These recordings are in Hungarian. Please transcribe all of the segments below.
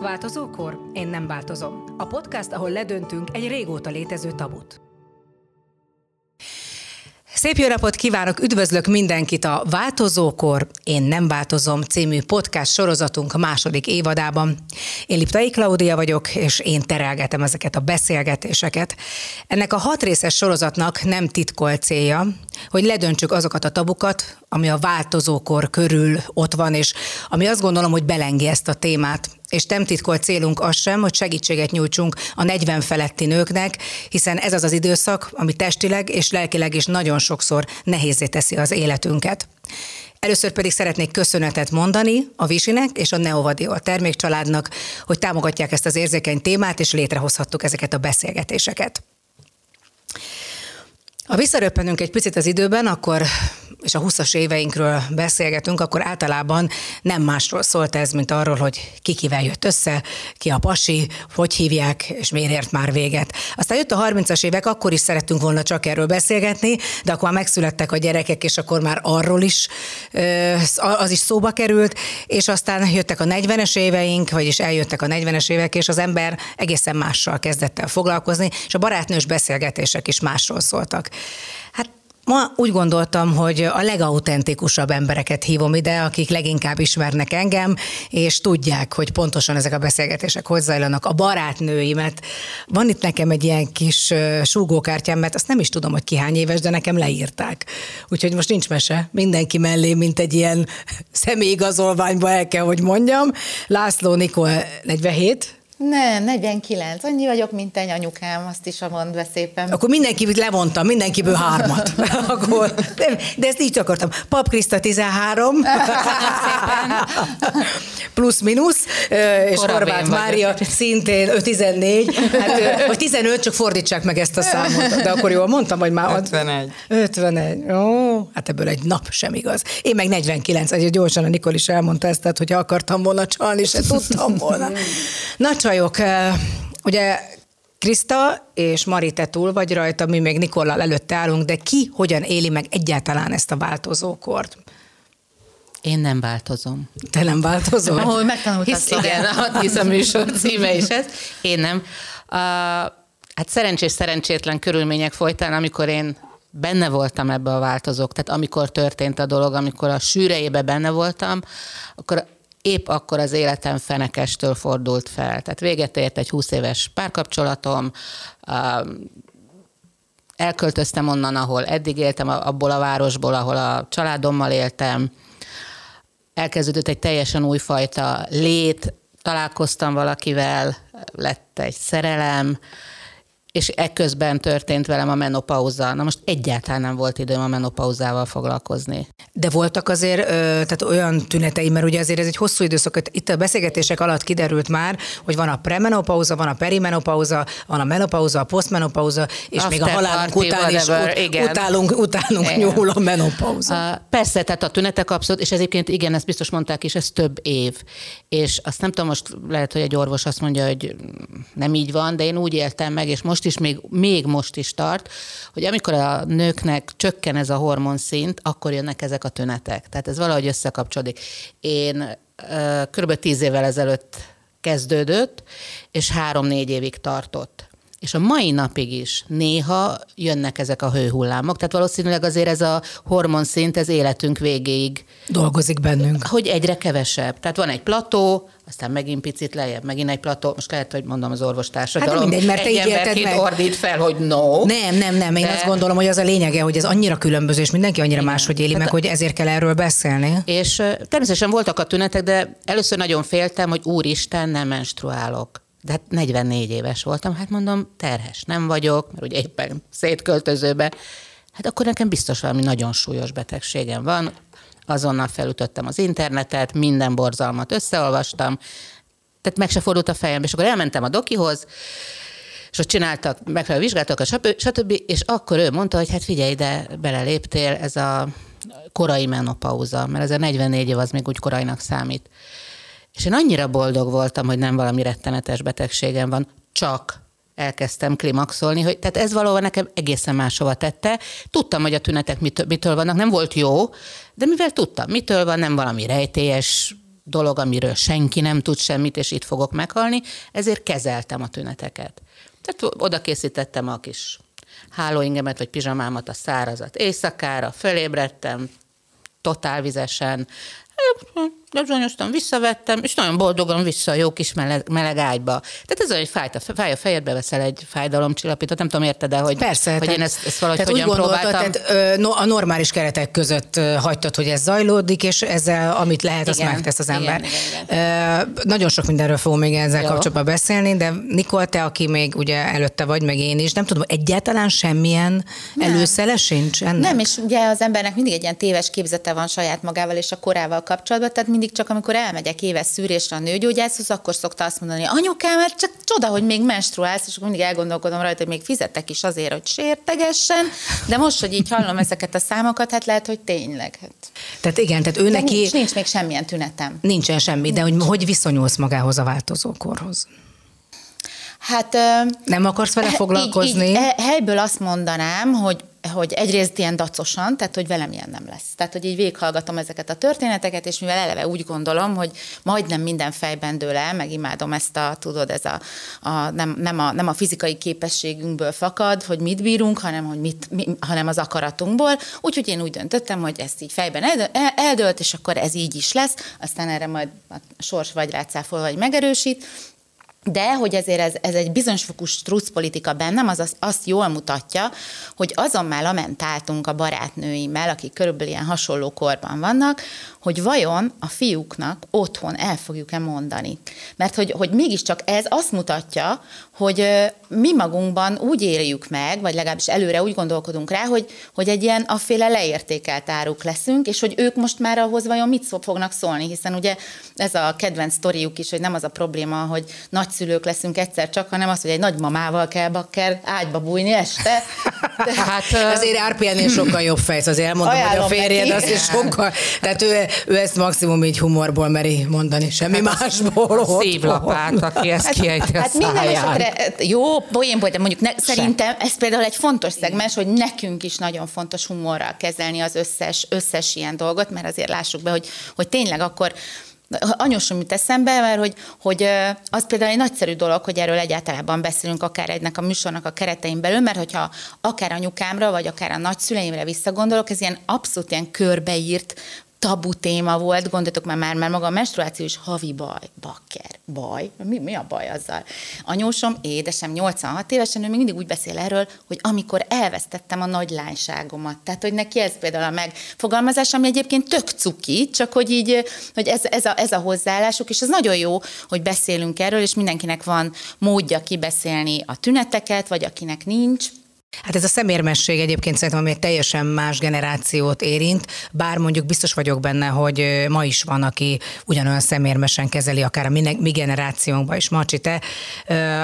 Változókor? Én nem változom. A podcast, ahol ledöntünk egy régóta létező tabut. Szép jó napot kívánok, üdvözlök mindenkit a Változókor, Én nem változom című podcast sorozatunk második évadában. Én Liptai Klaudia vagyok, és én terelgetem ezeket a beszélgetéseket. Ennek a hat részes sorozatnak nem titkolt célja, hogy ledöntsük azokat a tabukat, ami a változókor körül ott van, és ami azt gondolom, hogy belengi ezt a témát és nem titkolt célunk az sem, hogy segítséget nyújtsunk a 40 feletti nőknek, hiszen ez az az időszak, ami testileg és lelkileg is nagyon sokszor nehézé teszi az életünket. Először pedig szeretnék köszönetet mondani a Visinek és a Neovadio a termékcsaládnak, hogy támogatják ezt az érzékeny témát, és létrehozhattuk ezeket a beszélgetéseket. Ha visszaröppenünk egy picit az időben, akkor és a 20-as éveinkről beszélgetünk, akkor általában nem másról szólt ez, mint arról, hogy ki kivel jött össze, ki a pasi, hogy hívják, és miért ért már véget. Aztán jött a 30-as évek, akkor is szerettünk volna csak erről beszélgetni, de akkor már megszülettek a gyerekek, és akkor már arról is az is szóba került, és aztán jöttek a 40-es éveink, vagyis eljöttek a 40-es évek, és az ember egészen mással kezdett el foglalkozni, és a barátnős beszélgetések is másról szóltak. Hát Ma úgy gondoltam, hogy a legautentikusabb embereket hívom ide, akik leginkább ismernek engem, és tudják, hogy pontosan ezek a beszélgetések hogy. A barátnőimet. Van itt nekem egy ilyen kis súgókártyám, mert azt nem is tudom, hogy ki hány éves, de nekem leírták. Úgyhogy most nincs mese. Mindenki mellé, mint egy ilyen személyigazolványba el kell, hogy mondjam. László Nikol 47, nem, 49. Annyi vagyok, mint egy anyukám, azt is a mond be szépen. Akkor mindenkiből levontam, mindenkiből hármat. Akkor, de ezt így akartam. Pap Kriszta 13. Plusz-minusz. És Horváth Mária szintén 14. Hát, vagy 15, csak fordítsák meg ezt a számot. De akkor jól mondtam, hogy már... 51. 51. Ó, hát ebből egy nap sem igaz. Én meg 49. Egy gyorsan a Nikol is elmondta ezt, tehát hogyha akartam volna csalni, se tudtam volna. Na, csajok, ugye Kriszta és Mari, te túl vagy rajta, mi még Nikollal előtte állunk, de ki hogyan éli meg egyáltalán ezt a változókort? Én nem változom. Te nem változol? Ahol megtanultad Hisz, igen, a műsor címe is ez. Én nem. Uh, hát szerencsés, szerencsétlen körülmények folytán, amikor én benne voltam ebbe a változók, tehát amikor történt a dolog, amikor a sűrejébe benne voltam, akkor épp akkor az életem fenekestől fordult fel. Tehát véget ért egy 20 éves párkapcsolatom, elköltöztem onnan, ahol eddig éltem, abból a városból, ahol a családommal éltem, elkezdődött egy teljesen újfajta lét, találkoztam valakivel, lett egy szerelem, és ekközben történt velem a menopauza. Na most egyáltalán nem volt időm a menopauzával foglalkozni. De voltak azért tehát olyan tünetei, mert ugye azért ez egy hosszú időszak, itt a beszélgetések alatt kiderült már, hogy van a premenopauza, van a perimenopauza, van a menopauza, a posztmenopauza, és After még a halálunk után is ut- igen. utálunk, utálunk nyúl a menopauza. Persze, tehát a tünetek abszolút, és egyébként igen, ezt biztos mondták is, ez több év. És azt nem tudom, most lehet, hogy egy orvos azt mondja, hogy nem így van, de én úgy éltem meg, és most most is, még, még most is tart, hogy amikor a nőknek csökken ez a hormonszint, akkor jönnek ezek a tünetek. Tehát ez valahogy összekapcsolódik. Én kb. tíz évvel ezelőtt kezdődött, és három-négy évig tartott. És a mai napig is néha jönnek ezek a hőhullámok, tehát valószínűleg azért ez a hormonszint, ez életünk végéig dolgozik bennünk. Hogy egyre kevesebb. Tehát van egy plató, aztán megint picit lejjebb, megint egy plató, most lehet, hogy mondom az orvostársadalom. Hát mindegy, mert te így meg. ordít fel, hogy no. Nem, nem, nem, én de... azt gondolom, hogy az a lényege, hogy ez annyira különböző, és mindenki annyira Igen. máshogy éli hát meg, hogy ezért kell erről beszélni. És természetesen voltak a tünetek, de először nagyon féltem, hogy úristen, nem menstruálok. De hát 44 éves voltam, hát mondom, terhes nem vagyok, mert ugye éppen szétköltözőbe. Hát akkor nekem biztos valami nagyon súlyos betegségem van, azonnal felütöttem az internetet, minden borzalmat összeolvastam, tehát meg se fordult a fejem, és akkor elmentem a dokihoz, és ott csináltak, megfelelő vizsgáltak, stb. És akkor ő mondta, hogy hát figyelj, de beleléptél, ez a korai menopauza, mert ez a 44 év az még úgy korainak számít. És én annyira boldog voltam, hogy nem valami rettenetes betegségem van, csak elkezdtem klimaxolni, hogy tehát ez valóban nekem egészen máshova tette. Tudtam, hogy a tünetek mitől, mitől vannak, nem volt jó, de mivel tudtam, mitől van, nem valami rejtélyes dolog, amiről senki nem tud semmit, és itt fogok meghalni, ezért kezeltem a tüneteket. Tehát oda készítettem a kis hálóingemet, vagy pizsamámat, a szárazat éjszakára, fölébredtem, totálvizesen, Lebzsonyoztam, visszavettem, és nagyon boldogan vissza a jó kis meleg, meleg ágyba. Tehát ez olyan, hogy fáj a, fáj a fejedbe, veszel egy fájdalomcsillapítót, nem tudom, érted el, hogy, Persze, hogy tehát, én ezt, ezt valahogy tehát hogyan úgy gondoltad, próbáltam. Tehát, a normális keretek között hagytad, hogy ez zajlódik, és ezzel, amit lehet, azt Igen, megtesz az igen, ember. igen, igen. Nagyon sok mindenről fogunk még ezzel Jó. kapcsolatban beszélni, de Nikol, te, aki még ugye előtte vagy, meg én is, nem tudom, egyáltalán semmilyen előszele sincs ennek? Nem, és ugye az embernek mindig egy ilyen téves képzete van saját magával és a korával kapcsolatban, tehát mindig csak amikor elmegyek éves szűrésre a nőgyógyászhoz, akkor szokta azt mondani, anyukám, hát csak csoda, hogy még menstruálsz, és mindig elgondolkodom rajta, hogy még fizettek is azért, hogy sértegessen, de most, hogy így hallom ezeket a számokat, hát lehet, hogy tényleg. Hát. Tehát igen, tehát ő De neki nincs, nincs még semmilyen tünetem. nincsen semmi, de hogy, hogy viszonyulsz magához a változókorhoz? Hát Nem akarsz vele foglalkozni? Így, így, e- helyből azt mondanám, hogy hogy egyrészt ilyen dacosan, tehát hogy velem ilyen nem lesz. Tehát, hogy így végighallgatom ezeket a történeteket, és mivel eleve úgy gondolom, hogy majdnem minden fejben dől el, meg imádom ezt a, tudod, ez a, a, nem, nem, a, nem a fizikai képességünkből fakad, hogy mit bírunk, hanem, hogy mit, mi, hanem az akaratunkból. Úgyhogy én úgy döntöttem, hogy ezt így fejben eldölt, és akkor ez így is lesz, aztán erre majd a sors vagy rácáfol, vagy megerősít, de hogy ezért ez, ez egy bizonyos fokú strucpolitika bennem, az azt, azt jól mutatja, hogy azon már lamentáltunk a barátnőimmel, akik körülbelül ilyen hasonló korban vannak, hogy vajon a fiúknak otthon el fogjuk-e mondani. Mert hogy, hogy mégiscsak ez azt mutatja, hogy mi magunkban úgy éljük meg, vagy legalábbis előre úgy gondolkodunk rá, hogy, hogy egy ilyen afféle leértékelt áruk leszünk, és hogy ők most már ahhoz vajon mit fognak szólni, hiszen ugye ez a kedvenc sztoriuk is, hogy nem az a probléma, hogy nagyszülők leszünk egyszer csak, hanem az, hogy egy nagymamával kell bakker ágyba bújni este. De, hát azért Árpiánél sokkal jobb fejsz, azért elmondom, hogy a férjed neki. az is sokkal, tehát ő, ő ezt maximum így humorból meri mondani, semmi hát másból. Szívlapát, aki ezt hát, kiejti a hát minden esetre, jó, poénból, de mondjuk ne, szerintem ez például egy fontos szegmens, hogy nekünk is nagyon fontos humorral kezelni az összes, összes ilyen dolgot, mert azért lássuk be, hogy, hogy tényleg akkor anyosom jut eszembe, mert hogy, hogy az például egy nagyszerű dolog, hogy erről egyáltalán beszélünk akár egynek a műsornak a keretein belül, mert hogyha akár anyukámra, vagy akár a nagyszüleimre visszagondolok, ez ilyen abszolút ilyen körbeírt tabu téma volt, gondoltok már, már, már maga a menstruáció is havi baj, bakker, baj, mi, mi a baj azzal? Anyósom, édesem, 86 évesen, ő még mindig úgy beszél erről, hogy amikor elvesztettem a nagy lányságomat. Tehát, hogy neki ez például a megfogalmazás, ami egyébként tök cuki, csak hogy így, hogy ez, ez, a, ez a hozzáállásuk, és ez nagyon jó, hogy beszélünk erről, és mindenkinek van módja kibeszélni a tüneteket, vagy akinek nincs, Hát ez a szemérmesség egyébként szerintem, ami egy teljesen más generációt érint, bár mondjuk biztos vagyok benne, hogy ma is van, aki ugyanolyan szemérmesen kezeli, akár a mi, mi generációnkban is. Marcsi, te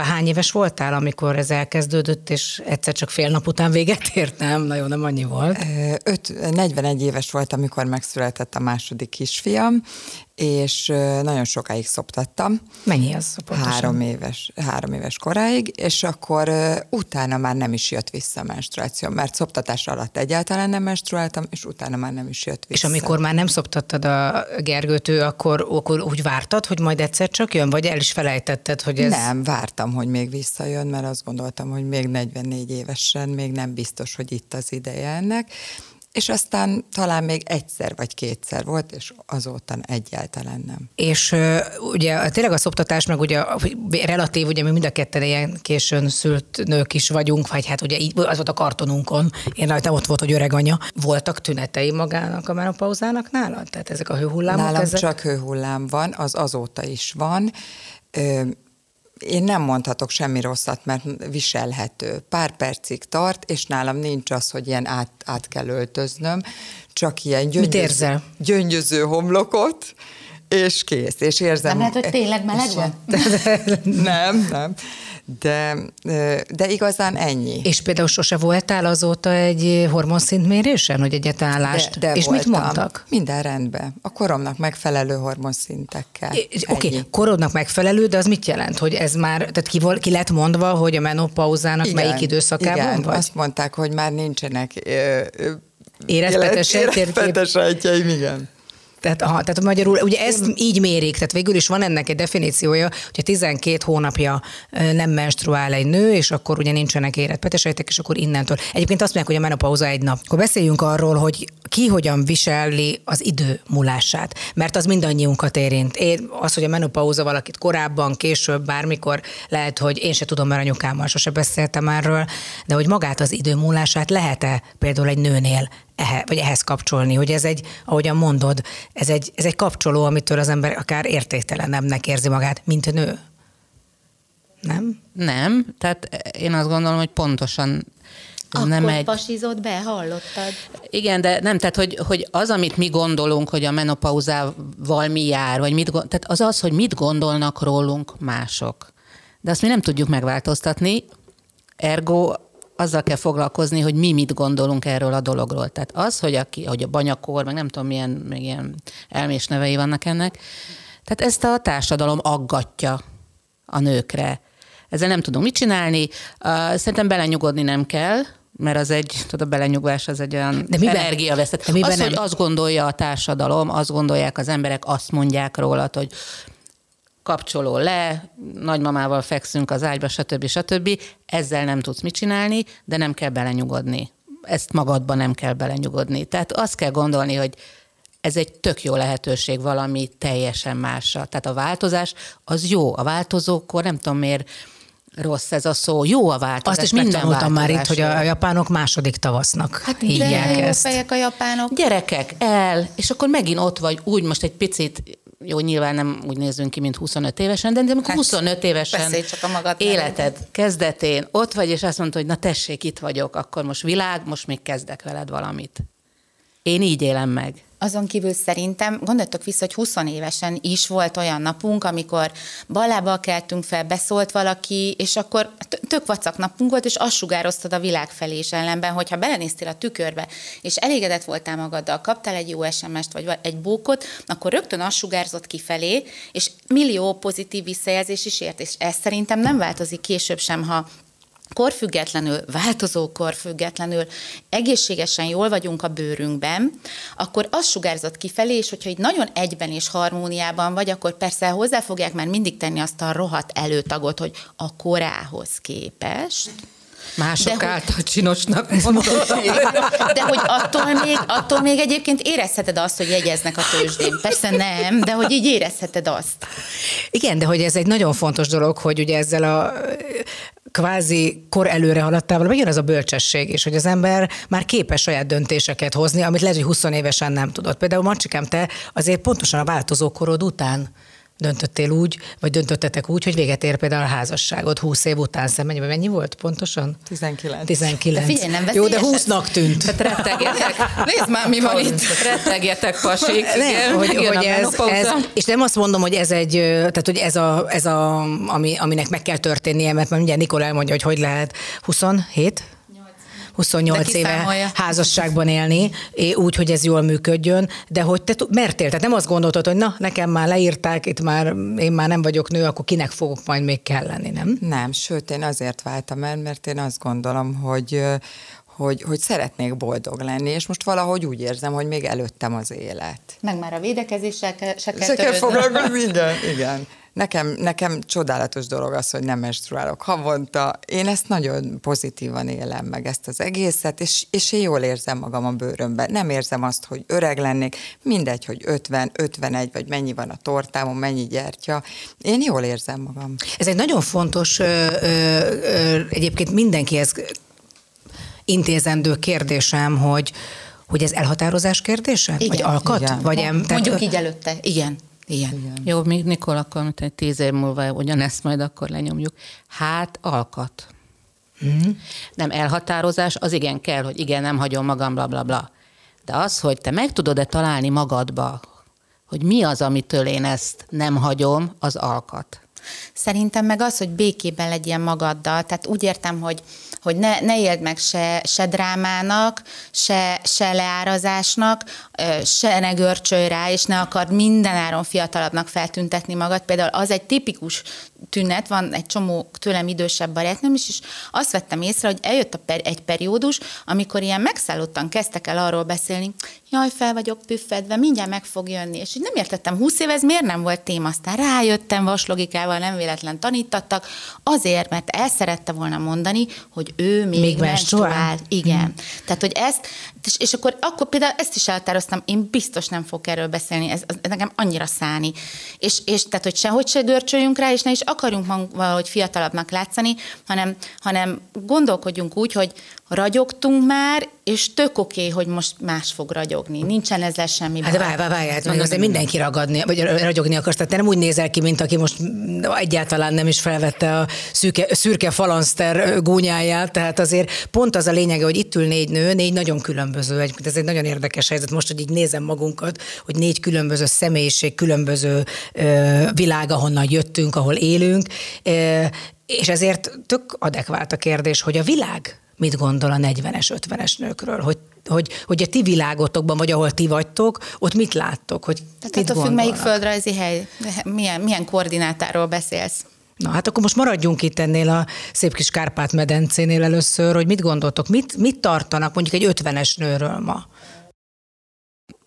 hány éves voltál, amikor ez elkezdődött, és egyszer csak fél nap után véget ért? Nem, nagyon nem annyi volt. Öt, 41 éves volt, amikor megszületett a második kisfiam, és nagyon sokáig szoptattam. Mennyi az pontosan? Három éves, három éves koráig, és akkor utána már nem is jött vissza a menstruáció, mert szoptatás alatt egyáltalán nem menstruáltam, és utána már nem is jött vissza. És amikor már nem szoptattad a Gergőt, ő akkor, akkor úgy vártad, hogy majd egyszer csak jön, vagy el is felejtetted, hogy ez... Nem, vártam, hogy még visszajön, mert azt gondoltam, hogy még 44 évesen még nem biztos, hogy itt az ideje ennek, és aztán talán még egyszer vagy kétszer volt, és azóta egyáltalán nem. És ugye tényleg a szoptatás, meg ugye relatív, ugye mi mind a ketten ilyen későn szült nők is vagyunk, vagy hát ugye így, az volt a kartonunkon, én rajta ott volt, hogy öreg anya. Voltak tünetei magának a menopauzának nálad? Tehát ezek a hőhullámok? Nálam ezek? csak hőhullám van, az azóta is van. Én nem mondhatok semmi rosszat, mert viselhető. Pár percig tart, és nálam nincs az, hogy ilyen át, át kell öltöznöm, csak ilyen gyöngyöző, gyöngyöző homlokot, és kész, és érzem... Nem lehet, hogy tényleg meleg van? nem, nem de, de igazán ennyi. És például sose voltál azóta egy hormonszintmérésen, hogy egyet állást? De, de és voltam. mit mondtak? Minden rendben. A koromnak megfelelő hormonszintekkel. Oké, okay, korodnak megfelelő, de az mit jelent? Hogy ez már, tehát ki, ki lett mondva, hogy a menopauzának igen, melyik időszakában igen, vagy? azt mondták, hogy már nincsenek ö, életfetes sejtjeim, igen. Tehát, aha, tehát magyarul, ugye ezt így mérik, tehát végül is van ennek egy definíciója, hogyha 12 hónapja nem menstruál egy nő, és akkor ugye nincsenek érett petesejtek, és akkor innentől. Egyébként azt mondják, hogy a menopauza egy nap. Akkor beszéljünk arról, hogy ki hogyan viseli az idő múlását, mert az mindannyiunkat érint. Én, az, hogy a menopauza valakit korábban, később, bármikor lehet, hogy én se tudom, mert anyukámmal sose beszéltem erről, de hogy magát az idő múlását lehet-e például egy nőnél ehe, vagy ehhez kapcsolni, hogy ez egy, ahogyan mondod, ez egy, ez egy kapcsoló, amitől az ember akár értéktelenebbnek érzi magát, mint nő. Nem? Nem, tehát én azt gondolom, hogy pontosan akkor nem egy... pasizott be, hallottad? Igen, de nem, tehát hogy, hogy az, amit mi gondolunk, hogy a menopauzával mi jár, vagy mit, tehát az az, hogy mit gondolnak rólunk mások. De azt mi nem tudjuk megváltoztatni, ergo azzal kell foglalkozni, hogy mi mit gondolunk erről a dologról. Tehát az, hogy, aki, hogy a banyakor, meg nem tudom, milyen, még ilyen elmés nevei vannak ennek, tehát ezt a társadalom aggatja a nőkre. Ezzel nem tudunk mit csinálni. Szerintem belenyugodni nem kell, mert az egy, tudod, a belenyugvás az egy olyan de miben, energiaveszet. De miben az, nem? hogy azt gondolja a társadalom, azt gondolják az emberek, azt mondják rólad, hogy kapcsoló le, nagymamával fekszünk az ágyba, stb. stb. Ezzel nem tudsz mit csinálni, de nem kell belenyugodni. Ezt magadban nem kell belenyugodni. Tehát azt kell gondolni, hogy ez egy tök jó lehetőség valami teljesen másra. Tehát a változás az jó. A változókor nem tudom miért rossz ez a szó. Jó a változás. Azt is mind tanultam már itt, hogy a japánok második tavasznak hát hívják ezt. fejek a japánok. Gyerekek, el, és akkor megint ott vagy, úgy most egy picit jó, nyilván nem úgy nézünk ki, mint 25 évesen, de amikor hát, 25 évesen csak a magad életed neved. kezdetén ott vagy, és azt mondod, hogy na tessék, itt vagyok, akkor most világ, most még kezdek veled valamit. Én így élem meg. Azon kívül szerintem, gondoltok vissza, hogy 20 évesen is volt olyan napunk, amikor ballába keltünk fel, beszólt valaki, és akkor tök vacak napunk volt, és azt sugároztad a világ felé is ellenben, hogyha belenéztél a tükörbe, és elégedett voltál magaddal, kaptál egy jó SMS-t, vagy egy bókot, akkor rögtön azt sugárzott kifelé, és millió pozitív visszajelzés is ért, és ez szerintem nem változik később sem, ha korfüggetlenül, változó korfüggetlenül, egészségesen jól vagyunk a bőrünkben, akkor az sugárzott kifelé, és hogyha így nagyon egyben és harmóniában vagy, akkor persze hozzá fogják már mindig tenni azt a rohadt előtagot, hogy a korához képest, Mások de által hogy, csinosnak De hogy attól még, attól még egyébként érezheted azt, hogy jegyeznek a tőzsdén. Persze nem, de hogy így érezheted azt. Igen, de hogy ez egy nagyon fontos dolog, hogy ugye ezzel a kvázi kor előre haladtával megjön az a bölcsesség is, hogy az ember már képes saját döntéseket hozni, amit lehet, hogy 20 évesen nem tudott. Például Macsikám, te azért pontosan a változó korod után döntöttél úgy, vagy döntöttetek úgy, hogy véget ér például a házasságod 20 év után szemben. Mennyi volt pontosan? 19. 19. De figyelj, nem Jó, de 20-nak tűnt. Tehát rettegjetek. Nézd már, mi van itt. Rettegjetek, pasik. Nem, Igen, hogy, hogy ez, ez, és nem azt mondom, hogy ez egy, tehát hogy ez a, ez a ami, aminek meg kell történnie, mert mindjárt Nikol elmondja, hogy hogy lehet 27? 28 éve házasságban élni, úgy, hogy ez jól működjön, de hogy te mertél, tehát nem azt gondoltad, hogy na, nekem már leírták, itt már én már nem vagyok nő, akkor kinek fogok majd még kelleni, nem? Nem, sőt, én azért váltam el, mert én azt gondolom, hogy hogy, hogy szeretnék boldog lenni, és most valahogy úgy érzem, hogy még előttem az élet. Meg már a védekezéssel se kell, se kell foglalkozni, igen, igen. Nekem, nekem csodálatos dolog az, hogy nem menstruálok havonta. Én ezt nagyon pozitívan élem meg, ezt az egészet, és, és én jól érzem magam a bőrömben. Nem érzem azt, hogy öreg lennék, mindegy, hogy 50, 51, vagy mennyi van a tortámon, mennyi gyertya. Én jól érzem magam. Ez egy nagyon fontos, ö, ö, ö, egyébként mindenkihez intézendő kérdésem, hogy hogy ez elhatározás kérdése? Igen. Vagy alkat? Igen. Vagy em, Mondjuk tehát, így előtte, igen. Igen. Igen. Jó, még Nikol, akkor mint egy tíz év múlva ugyanezt majd akkor lenyomjuk. Hát alkat. Mm. Nem elhatározás, az igen kell, hogy igen, nem hagyom magam, bla, bla, bla. De az, hogy te meg tudod-e találni magadba, hogy mi az, amitől én ezt nem hagyom, az alkat. Szerintem meg az, hogy békében legyél magaddal. Tehát úgy értem, hogy hogy ne, ne éld meg se, se drámának, se, se leárazásnak, se ne görcsölj rá, és ne akard mindenáron fiatalabbnak feltüntetni magad. Például az egy tipikus tünet, van egy csomó tőlem idősebb barátnőm is, és azt vettem észre, hogy eljött a per, egy periódus, amikor ilyen megszállottan kezdtek el arról beszélni, jaj, fel vagyok püffedve, mindjárt meg fog jönni. És így nem értettem, 20 év ez miért nem volt téma? Aztán rájöttem, vaslogikával nem véletlen tanítattak, azért, mert el szerette volna mondani, hogy ő még, még menstruál. Igen. Hmm. Tehát, hogy ezt, és, és akkor, akkor például ezt is eltároztam, én biztos nem fogok erről beszélni, ez, ez nekem annyira száni. És, és tehát, hogy sehogy se görcsöljünk rá, és ne is akarjunk magunk valahogy fiatalabbnak látszani, hanem, hanem gondolkodjunk úgy, hogy ragyogtunk már, és tök oké, okay, hogy most más fog ragyogni. Nincsen ezzel semmi Hát várj, várj, várj, hát azért mindenki ragadni, vagy ragyogni akarsz. Tehát nem úgy nézel ki, mint aki most egyáltalán nem is felvette a szürke, szürke falanszter gúnyáját. Tehát azért pont az a lényege, hogy itt ül négy nő, négy nagyon különböző. Ez egy nagyon érdekes helyzet. Most, hogy így nézem magunkat, hogy négy különböző személyiség, különböző ö, világ, ahonnan jöttünk, ahol élünk. Ö, és ezért tök adekvált a kérdés, hogy a világ mit gondol a 40-es, 50-es nőkről, hogy hogy, hogy a ti világotokban, vagy ahol ti vagytok, ott mit láttok, hogy Tehát mit attól függ, melyik földrajzi hely, milyen, milyen koordinátáról beszélsz. Na hát akkor most maradjunk itt ennél a szép kis Kárpát-medencénél először, hogy mit gondoltok, mit, mit tartanak mondjuk egy 50-es nőről ma?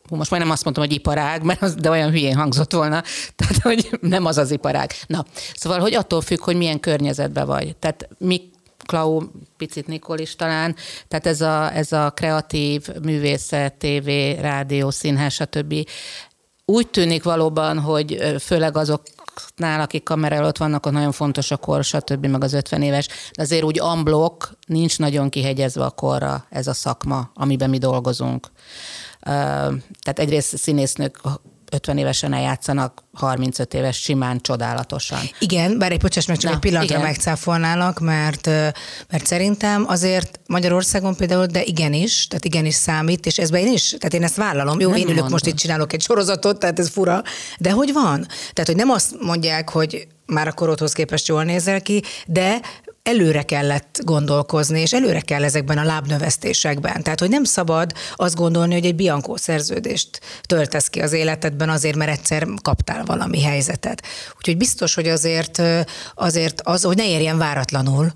most majdnem azt mondtam, hogy iparág, mert az, de olyan hülyén hangzott volna, tehát hogy nem az az iparág. Na, szóval, hogy attól függ, hogy milyen környezetben vagy. Tehát mi Klau, picit Nikol is talán, tehát ez a, ez a kreatív művészet, tévé, rádió, színház, stb. Úgy tűnik valóban, hogy főleg azok nál, akik kamera előtt vannak, ott nagyon fontos a kor, stb., meg az 50 éves, de azért úgy unblock nincs nagyon kihegyezve a korra ez a szakma, amiben mi dolgozunk. Tehát egyrészt színésznők 50 évesen eljátszanak 35 éves simán, csodálatosan. Igen, bár egy bocsáss meg, csak Na, egy pillanatra igen. megcáfolnálak, mert, mert szerintem azért Magyarországon például, de igenis, tehát igenis számít, és ezben én is, tehát én ezt vállalom. Jó, nem én ülök mondom. most itt csinálok egy sorozatot, tehát ez fura, de hogy van? Tehát, hogy nem azt mondják, hogy már a korodhoz képest jól nézel ki, de előre kellett gondolkozni, és előre kell ezekben a lábnövesztésekben. Tehát, hogy nem szabad azt gondolni, hogy egy Bianco szerződést töltesz ki az életedben azért, mert egyszer kaptál valami helyzetet. Úgyhogy biztos, hogy azért, azért az, hogy ne érjen váratlanul,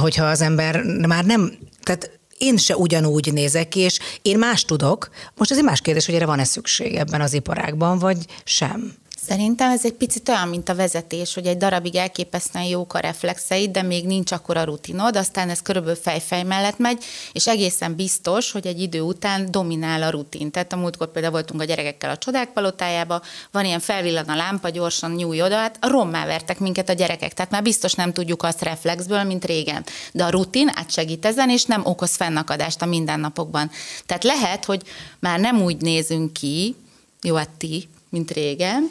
hogyha az ember már nem, tehát én se ugyanúgy nézek és én más tudok. Most ez egy más kérdés, hogy erre van-e szükség ebben az iparágban, vagy sem. Szerintem ez egy picit olyan, mint a vezetés, hogy egy darabig elképesztően jók a reflexeid, de még nincs akkor a rutinod, aztán ez körülbelül fejfej mellett megy, és egészen biztos, hogy egy idő után dominál a rutin. Tehát a múltkor például voltunk a gyerekekkel a csodák palotájába, van ilyen felvillan a lámpa, gyorsan nyúj oda, hát rommá vertek minket a gyerekek, tehát már biztos nem tudjuk azt reflexből, mint régen. De a rutin átsegít ezen, és nem okoz fennakadást a mindennapokban. Tehát lehet, hogy már nem úgy nézünk ki, jó, hát ti, mint régen,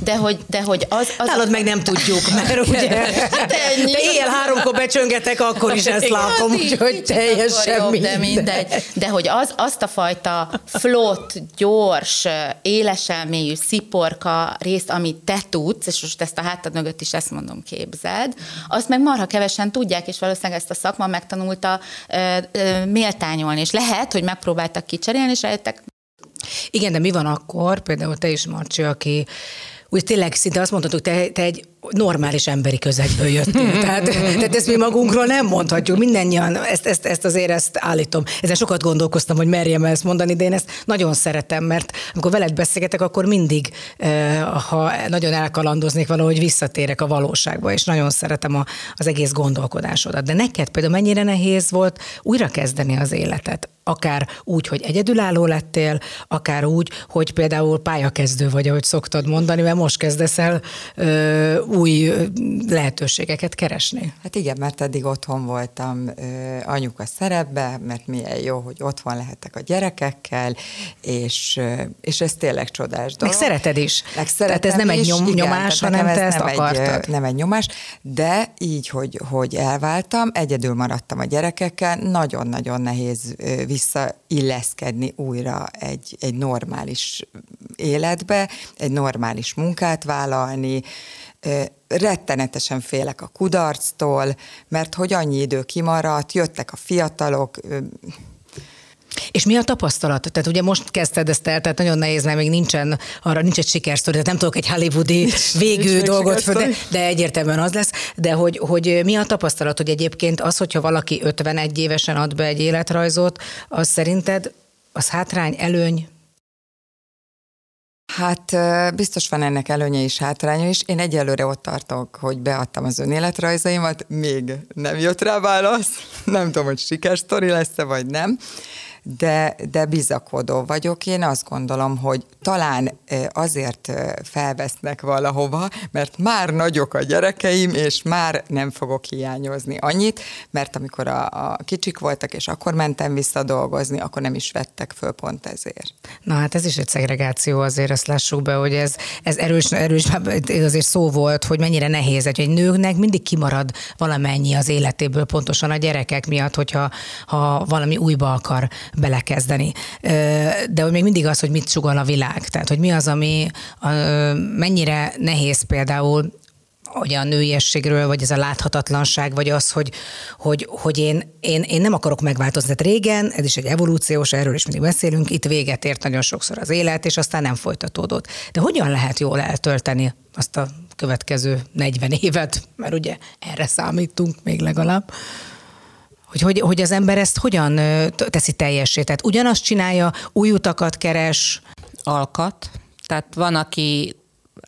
de hogy, de hogy az... az Nálad meg nem tudjuk, mert ugye hát ennyi. de éjjel háromkor becsöngetek, akkor is ezt látom, úgyhogy teljesen jobb, mindegy. De mindegy. De hogy az, azt a fajta flott, gyors, éleselmélyű sziporka részt, amit te tudsz, és most ezt a hátad mögött is ezt mondom, képzeld, azt meg marha kevesen tudják, és valószínűleg ezt a szakma megtanulta ö, ö, méltányolni, és lehet, hogy megpróbáltak kicserélni, és rájöttek, igen, de mi van akkor, például te is, Marcsi, aki úgy tényleg szinte azt mondhatod, te, te egy normális emberi közegből jöttél. tehát, tehát ezt mi magunkról nem mondhatjuk. Mindennyian ezt, ezt, ezt azért ezt állítom. Ezen sokat gondolkoztam, hogy merjem ezt mondani, de én ezt nagyon szeretem, mert amikor veled beszélgetek, akkor mindig, eh, ha nagyon elkalandoznék valahogy visszatérek a valóságba, és nagyon szeretem a, az egész gondolkodásodat. De neked például mennyire nehéz volt újrakezdeni az életet? akár úgy, hogy egyedülálló lettél, akár úgy, hogy például pályakezdő vagy, ahogy szoktad mondani, mert most kezdesz el ö, új lehetőségeket keresni. Hát igen, mert eddig otthon voltam anyuka szerepbe, mert milyen jó, hogy otthon lehetek a gyerekekkel, és, és ez tényleg csodás dolog. Meg szereted is. Meg Tehát ez nem egy nyom, igen, nyomás, hanem te ezt nem akartad. Egy, nem egy nyomás, de így, hogy, hogy elváltam, egyedül maradtam a gyerekekkel, nagyon-nagyon nehéz visszailleszkedni újra egy, egy normális életbe, egy normális munkát vállalni, rettenetesen félek a kudarctól, mert hogy annyi idő kimaradt, jöttek a fiatalok, és mi a tapasztalat? Tehát ugye most kezdted ezt el, tehát nagyon nehéz, mert még nincsen, arra nincs egy sikersztori, tehát nem tudok egy hollywoodi végű dolgot, de, de egyértelműen az lesz, de hogy, hogy mi a tapasztalat, hogy egyébként az, hogyha valaki 51 évesen ad be egy életrajzot, az szerinted az hátrány, előny? Hát biztos van ennek előnye és hátránya is. Én egyelőre ott tartok, hogy beadtam az önéletrajzaimat, még nem jött rá válasz. Nem tudom, hogy sikersztori lesz-e, vagy nem de, de bizakodó vagyok. Én azt gondolom, hogy talán azért felvesznek valahova, mert már nagyok a gyerekeim, és már nem fogok hiányozni annyit, mert amikor a, a kicsik voltak, és akkor mentem vissza dolgozni, akkor nem is vettek föl pont ezért. Na hát ez is egy szegregáció azért, azt lássuk be, hogy ez, ez erős, erős, azért szó volt, hogy mennyire nehéz, hogy egy nőknek mindig kimarad valamennyi az életéből, pontosan a gyerekek miatt, hogyha ha valami újba akar belekezdeni. De hogy még mindig az, hogy mit sugal a világ. Tehát, hogy mi az, ami mennyire nehéz például hogy a nőiességről, vagy ez a láthatatlanság, vagy az, hogy, hogy, hogy én, én, én nem akarok megváltozni. Tehát régen, ez is egy evolúciós, erről is mindig beszélünk, itt véget ért nagyon sokszor az élet, és aztán nem folytatódott. De hogyan lehet jól eltölteni azt a következő 40 évet, mert ugye erre számítunk még legalább hogy, hogy, hogy az ember ezt hogyan teszi teljessé. Tehát ugyanazt csinálja, új utakat keres. Alkat. Tehát van, aki,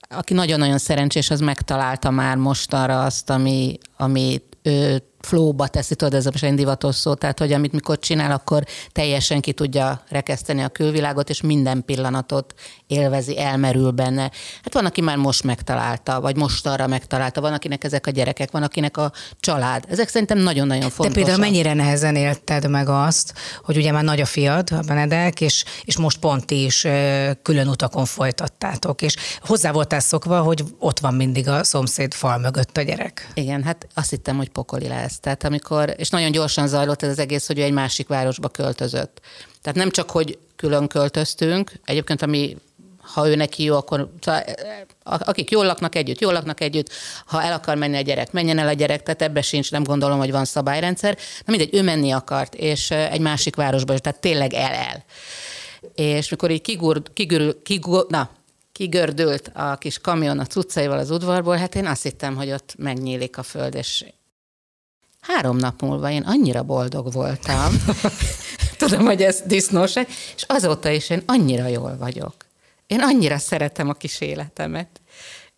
aki nagyon-nagyon szerencsés, az megtalálta már mostanra azt, ami, ami ő flóba teszi, tudod, ez a most divatos szó, tehát hogy amit mikor csinál, akkor teljesen ki tudja rekeszteni a külvilágot, és minden pillanatot élvezi, elmerül benne. Hát van, aki már most megtalálta, vagy most arra megtalálta, van, akinek ezek a gyerekek, van, akinek a család. Ezek szerintem nagyon-nagyon fontosak. De például mennyire nehezen élted meg azt, hogy ugye már nagy a fiad, a Benedek, és, és most pont is külön utakon folytattátok, és hozzá voltál szokva, hogy ott van mindig a szomszéd fal mögött a gyerek. Igen, hát azt hittem, hogy pokoli lesz. Tehát amikor, és nagyon gyorsan zajlott ez az egész, hogy ő egy másik városba költözött. Tehát nem csak, hogy külön költöztünk, egyébként ami ha ő neki jó, akkor szóval, akik jól laknak együtt, jól laknak együtt, ha el akar menni a gyerek, menjen el a gyerek, tehát ebbe sincs, nem gondolom, hogy van szabályrendszer. Na mindegy, ő menni akart, és egy másik városba, tehát tényleg el-el. És mikor így kigur, kigur, na, kigördült a kis kamion a cuccaival az udvarból, hát én azt hittem, hogy ott megnyílik a föld, és három nap múlva én annyira boldog voltam, tudom, hogy ez disznóság, és azóta is én annyira jól vagyok. Én annyira szeretem a kis életemet.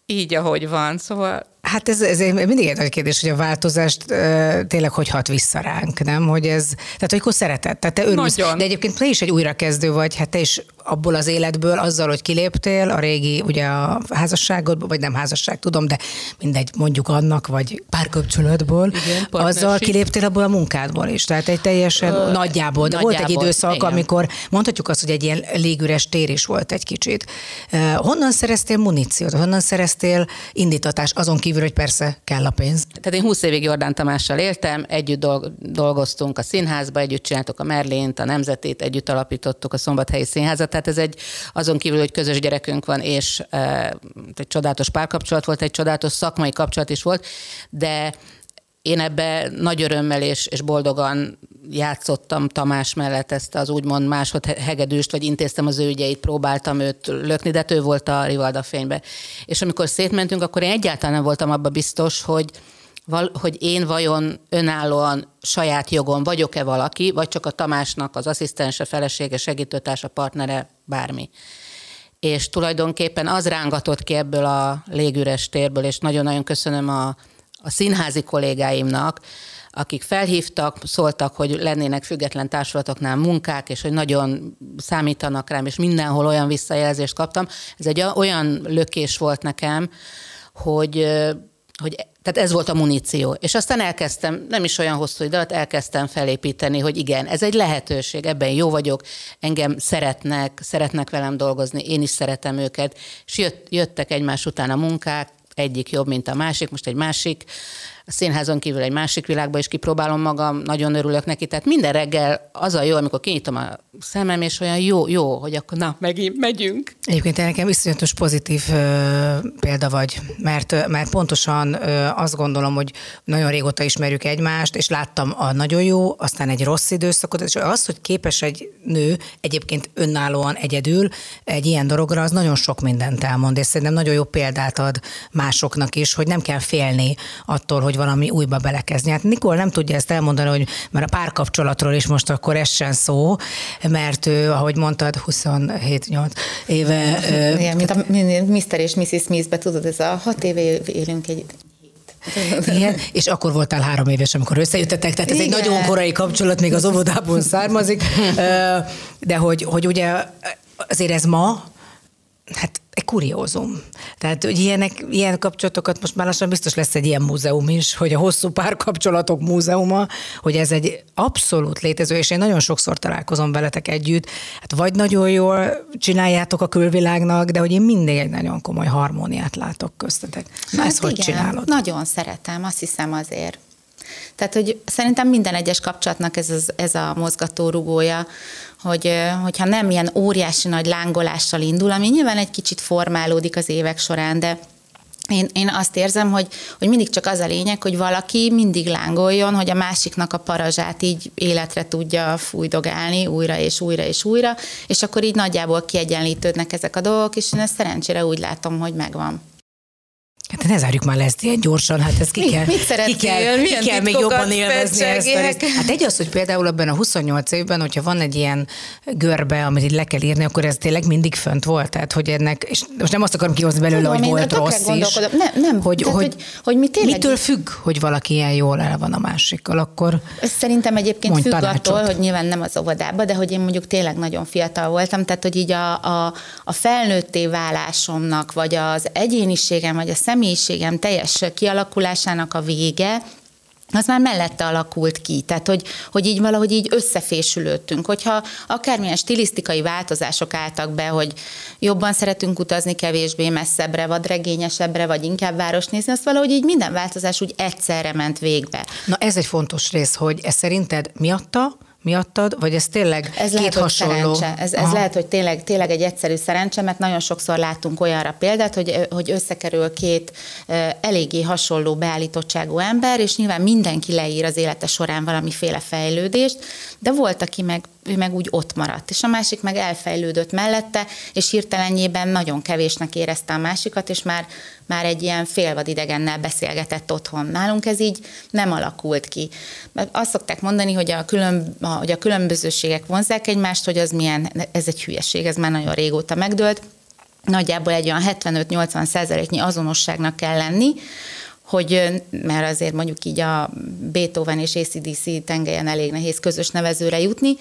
Így, ahogy van. Szóval Hát ez, ez mindig egy nagy kérdés, hogy a változást uh, tényleg hogy hat vissza ránk, nem? Hogy ez, tehát hogy szereted, tehát te örülsz. Nagyon. De egyébként te is egy újrakezdő vagy, hát te is abból az életből, azzal, hogy kiléptél a régi, ugye a házasságodból, vagy nem házasság, tudom, de mindegy, mondjuk annak, vagy párkapcsolatból, Igen, azzal kiléptél abból a munkádból is. Tehát egy teljesen Ö, nagyjából, de nagyjából, volt egy időszak, igen. amikor mondhatjuk azt, hogy egy ilyen légüres tér is volt egy kicsit. Honnan szereztél muníciót, honnan szereztél indítatást azon kívül, kívül, hogy persze kell a pénz. Tehát én 20 évig Jordán Tamással éltem, együtt dolgoztunk a színházba, együtt csináltuk a Merlint, a Nemzetét, együtt alapítottuk a Szombathelyi Színházat, tehát ez egy azon kívül, hogy közös gyerekünk van, és e, egy csodálatos párkapcsolat volt, egy csodálatos szakmai kapcsolat is volt, de én ebbe nagy örömmel és, és boldogan játszottam Tamás mellett ezt az úgymond másod hegedűst, vagy intéztem az ő ügyeit, próbáltam őt lökni, de ő volt a Rivalda fénybe. És amikor szétmentünk, akkor én egyáltalán nem voltam abba biztos, hogy, hogy én vajon önállóan saját jogon vagyok-e valaki, vagy csak a Tamásnak az asszisztense, felesége, segítőtársa, partnere, bármi. És tulajdonképpen az rángatott ki ebből a légüres térből, és nagyon-nagyon köszönöm a, a színházi kollégáimnak, akik felhívtak, szóltak, hogy lennének független társulatoknál munkák, és hogy nagyon számítanak rám, és mindenhol olyan visszajelzést kaptam. Ez egy olyan lökés volt nekem, hogy, hogy tehát ez volt a muníció. És aztán elkezdtem, nem is olyan hosszú idő alatt, elkezdtem felépíteni, hogy igen, ez egy lehetőség, ebben jó vagyok, engem szeretnek, szeretnek velem dolgozni, én is szeretem őket, és jött, jöttek egymás után a munkák, egyik jobb, mint a másik, most egy másik a színházon kívül egy másik világba is kipróbálom magam, nagyon örülök neki. Tehát minden reggel az a jó, amikor kinyitom a szemem, és olyan jó, jó, hogy akkor na, megint megyünk. Egyébként nekem viszonyatos pozitív ö, példa vagy, mert, mert pontosan ö, azt gondolom, hogy nagyon régóta ismerjük egymást, és láttam a nagyon jó, aztán egy rossz időszakot, és az, hogy képes egy nő egyébként önállóan egyedül egy ilyen dologra, az nagyon sok mindent elmond, és szerintem nagyon jó példát ad másoknak is, hogy nem kell félni attól, hogy valami újba belekezdeni. Hát Nikol nem tudja ezt elmondani, hogy mert a párkapcsolatról is most akkor essen szó, mert ő, ahogy mondtad, 27-8 éve... Igen, mint a Mr. és Mrs. Smith-be, tudod, ez a hat éve élünk egy igen, és akkor voltál három éves, amikor összejöttetek, tehát ez Igen. egy nagyon korai kapcsolat, még az óvodából származik, de hogy, hogy ugye azért ez ma, hát egy kuriózum. Tehát, hogy ilyenek, ilyen kapcsolatokat most már lassan biztos lesz egy ilyen múzeum is, hogy a hosszú párkapcsolatok múzeuma, hogy ez egy abszolút létező, és én nagyon sokszor találkozom veletek együtt, hát vagy nagyon jól csináljátok a külvilágnak, de hogy én mindig egy nagyon komoly harmóniát látok köztetek. Na, hát ezt igen, hogy csinálod? Nagyon szeretem, azt hiszem azért. Tehát, hogy szerintem minden egyes kapcsolatnak ez, az, ez a mozgató rugója, hogy, hogyha nem ilyen óriási nagy lángolással indul, ami nyilván egy kicsit formálódik az évek során, de én, én azt érzem, hogy, hogy mindig csak az a lényeg, hogy valaki mindig lángoljon, hogy a másiknak a parazsát így életre tudja fújdogálni újra és újra és újra, és akkor így nagyjából kiegyenlítődnek ezek a dolgok, és én ezt szerencsére úgy látom, hogy megvan. Hát ne zárjuk már le ezt ilyen gyorsan, hát ez ki kell, mit ki kell, ki kell még jobban élvezni ezt, ezt. Hát egy az, hogy például ebben a 28 évben, hogyha van egy ilyen görbe, amit így le kell írni, akkor ez tényleg mindig fönt volt. Tehát, hogy ennek, és most nem azt akarom kihozni belőle, Tudom, hogy volt rossz is. Nem, nem. Hogy, Tehát, hogy, hogy, hogy mi tényleg... Mitől függ, hogy valaki ilyen jól el van a másikkal, akkor Ez szerintem egyébként függ tanácsot. attól, hogy nyilván nem az óvodába, de hogy én mondjuk tényleg nagyon fiatal voltam, tehát hogy így a, a, a felnőtté válásomnak, vagy az egyéniségem, vagy a személyiségem teljes kialakulásának a vége, az már mellette alakult ki. Tehát, hogy, hogy így valahogy így összefésülődtünk. Hogyha akármilyen stilisztikai változások álltak be, hogy jobban szeretünk utazni kevésbé messzebbre, vagy regényesebbre, vagy inkább város nézni, azt valahogy így minden változás úgy egyszerre ment végbe. Na ez egy fontos rész, hogy ez szerinted miatta, miattad, vagy ez tényleg ez két lehet, hasonló? Szerencse. Ez, ez lehet, hogy tényleg, tényleg egy egyszerű szerencse, mert nagyon sokszor látunk olyanra példát, hogy, hogy összekerül két eléggé hasonló beállítottságú ember, és nyilván mindenki leír az élete során valamiféle fejlődést, de volt, aki meg ő meg úgy ott maradt, és a másik meg elfejlődött mellette, és hirtelenjében nagyon kevésnek érezte a másikat, és már, már egy ilyen félvad idegennel beszélgetett otthon. Nálunk ez így nem alakult ki. Azt szokták mondani, hogy a, külön, hogy a különbözőségek vonzák egymást, hogy az milyen, ez egy hülyeség, ez már nagyon régóta megdőlt. Nagyjából egy olyan 75-80 százaléknyi azonosságnak kell lenni, hogy, mert azért mondjuk így a Beethoven és ACDC tengelyen elég nehéz közös nevezőre jutni,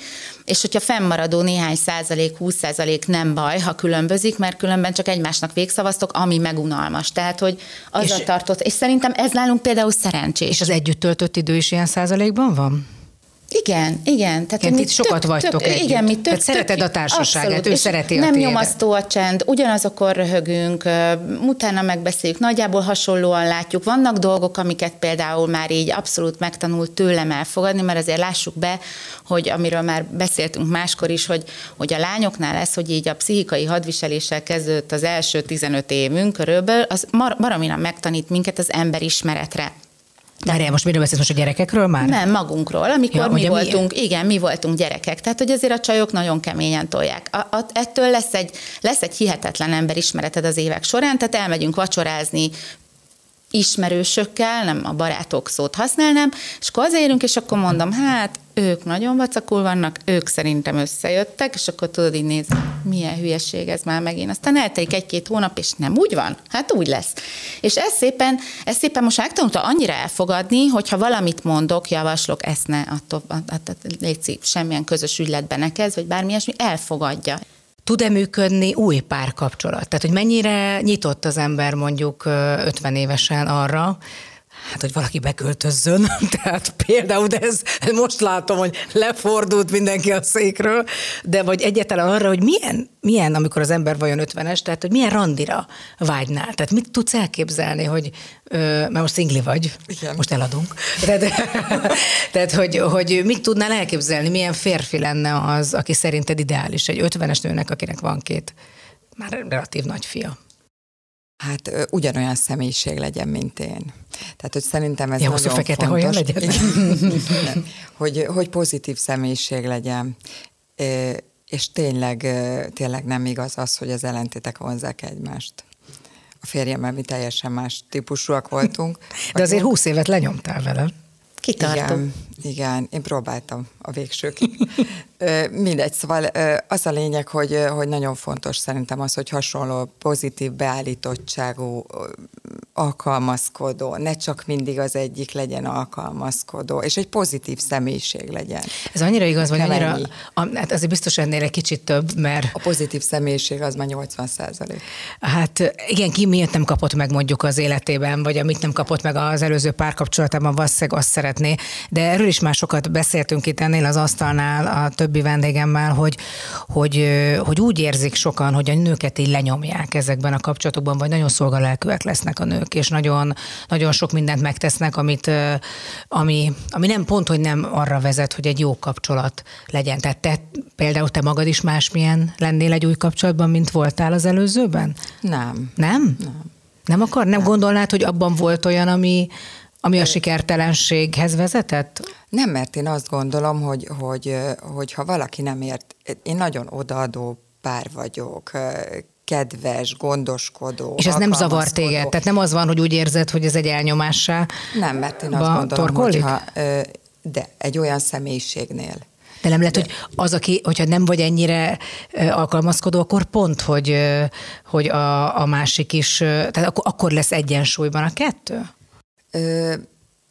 és hogyha fennmaradó néhány százalék, 20 százalék nem baj, ha különbözik, mert különben csak egymásnak végszavaztok, ami megunalmas. Tehát, hogy az és, tartott, és szerintem ez nálunk például szerencsés. És az együtt töltött idő is ilyen százalékban van? Igen, igen. Tehát igen, itt sokat tök, vagytok tök, együtt. Igen, mi tök, Tehát szereted a társaságát, abszolút, ő szereti a Nem nyomasztó a csend, ugyanazokon röhögünk, utána megbeszéljük, nagyjából hasonlóan látjuk. Vannak dolgok, amiket például már így abszolút megtanult tőlem elfogadni, mert azért lássuk be, hogy amiről már beszéltünk máskor is, hogy, hogy a lányoknál lesz, hogy így a pszichikai hadviseléssel kezdődött az első 15 évünk körülbelül, az mar- maramina megtanít minket az emberismeretre. Várjál, most miről beszélsz most a gyerekekről már? Nem, magunkról, amikor ja, mi voltunk, mi? igen, mi voltunk gyerekek. Tehát, hogy azért a csajok nagyon keményen tolják. A, a, ettől lesz egy, lesz egy hihetetlen emberismereted az évek során, tehát elmegyünk vacsorázni ismerősökkel, nem a barátok szót használnám, és akkor azért és akkor mondom, hát ők nagyon vacakul vannak, ők szerintem összejöttek, és akkor tudod így nézni, milyen hülyeség ez már megint. Aztán eltelik egy-két hónap, és nem úgy van, hát úgy lesz. És ez szépen, ez szépen most megtanulta annyira elfogadni, hogyha valamit mondok, javaslok, ezt ne, attól, att, légy semmilyen közös ügyletben ne kezd, vagy bármi ilyesmi, elfogadja tud-e működni új párkapcsolat? Tehát, hogy mennyire nyitott az ember mondjuk 50 évesen arra, hát, hogy valaki beköltözzön. Tehát például, de ez most látom, hogy lefordult mindenki a székről, de vagy egyáltalán arra, hogy milyen, milyen amikor az ember vajon 50-es, tehát hogy milyen randira vágynál. Tehát mit tudsz elképzelni, hogy, mert most szingli vagy, Igen. most eladunk. Tehát, tehát hogy, hogy mit tudnál elképzelni, milyen férfi lenne az, aki szerinted ideális egy 50-es nőnek, akinek van két már relatív nagy fia? Hát ugyanolyan személyiség legyen, mint én. Tehát, hogy szerintem ez ja, nagyon fekete fontos. Legyen? hogy, hogy pozitív személyiség legyen. És tényleg, tényleg nem igaz az, hogy az ellentétek vonzák egymást. A férjemmel mi teljesen más típusúak voltunk. De azért húsz évet lenyomtál vele. Kitartom. Igen, igen, én próbáltam a végsőkig. Mindegy, szóval az a lényeg, hogy, hogy nagyon fontos szerintem az, hogy hasonló pozitív beállítottságú, alkalmazkodó, ne csak mindig az egyik legyen alkalmazkodó, és egy pozitív személyiség legyen. Ez annyira igaz, vagy annyira, a, hát azért biztos ennél egy kicsit több, mert... A pozitív személyiség az már 80 százalék. Hát igen, ki miért nem kapott meg mondjuk az életében, vagy amit nem kapott meg az előző párkapcsolatában, valószínűleg azt szeretné, de erről is már sokat beszéltünk itt ennél az asztalnál a többi vendégemmel, hogy, hogy, hogy úgy érzik sokan, hogy a nőket így lenyomják ezekben a kapcsolatokban, vagy nagyon szolgalelkűek lesznek a nők, és nagyon, nagyon sok mindent megtesznek, amit, ami, ami nem pont, hogy nem arra vezet, hogy egy jó kapcsolat legyen. Tehát te például te magad is másmilyen lennél egy új kapcsolatban, mint voltál az előzőben? Nem. Nem? Nem. Nem akar? Nem, nem. gondolnád, hogy abban volt olyan, ami, ami a sikertelenséghez vezetett? Nem, mert én azt gondolom, hogy, hogy, hogy ha valaki nem ért, én nagyon odaadó pár vagyok, kedves, gondoskodó. És ez nem zavar téged? Tehát nem az van, hogy úgy érzed, hogy ez egy elnyomássá Nem, mert én azt gondolom, hogy ha, de egy olyan személyiségnél, de nem lehet, hogy az, aki, hogyha nem vagy ennyire alkalmazkodó, akkor pont, hogy, hogy a, a másik is, tehát akkor, akkor lesz egyensúlyban a kettő?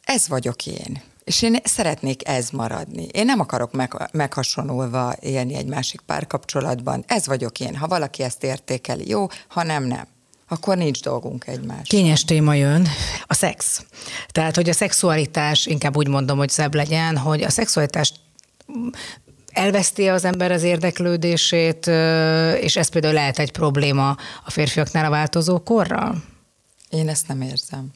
Ez vagyok én. És én szeretnék ez maradni. Én nem akarok meg, meghasonulva élni egy másik párkapcsolatban. Ez vagyok én. Ha valaki ezt értékeli, jó, ha nem, nem akkor nincs dolgunk egymás. Kényes téma jön, a szex. Tehát, hogy a szexualitás, inkább úgy mondom, hogy szebb legyen, hogy a szexualitás elveszti az ember az érdeklődését, és ez például lehet egy probléma a férfiaknál a változó korral? Én ezt nem érzem.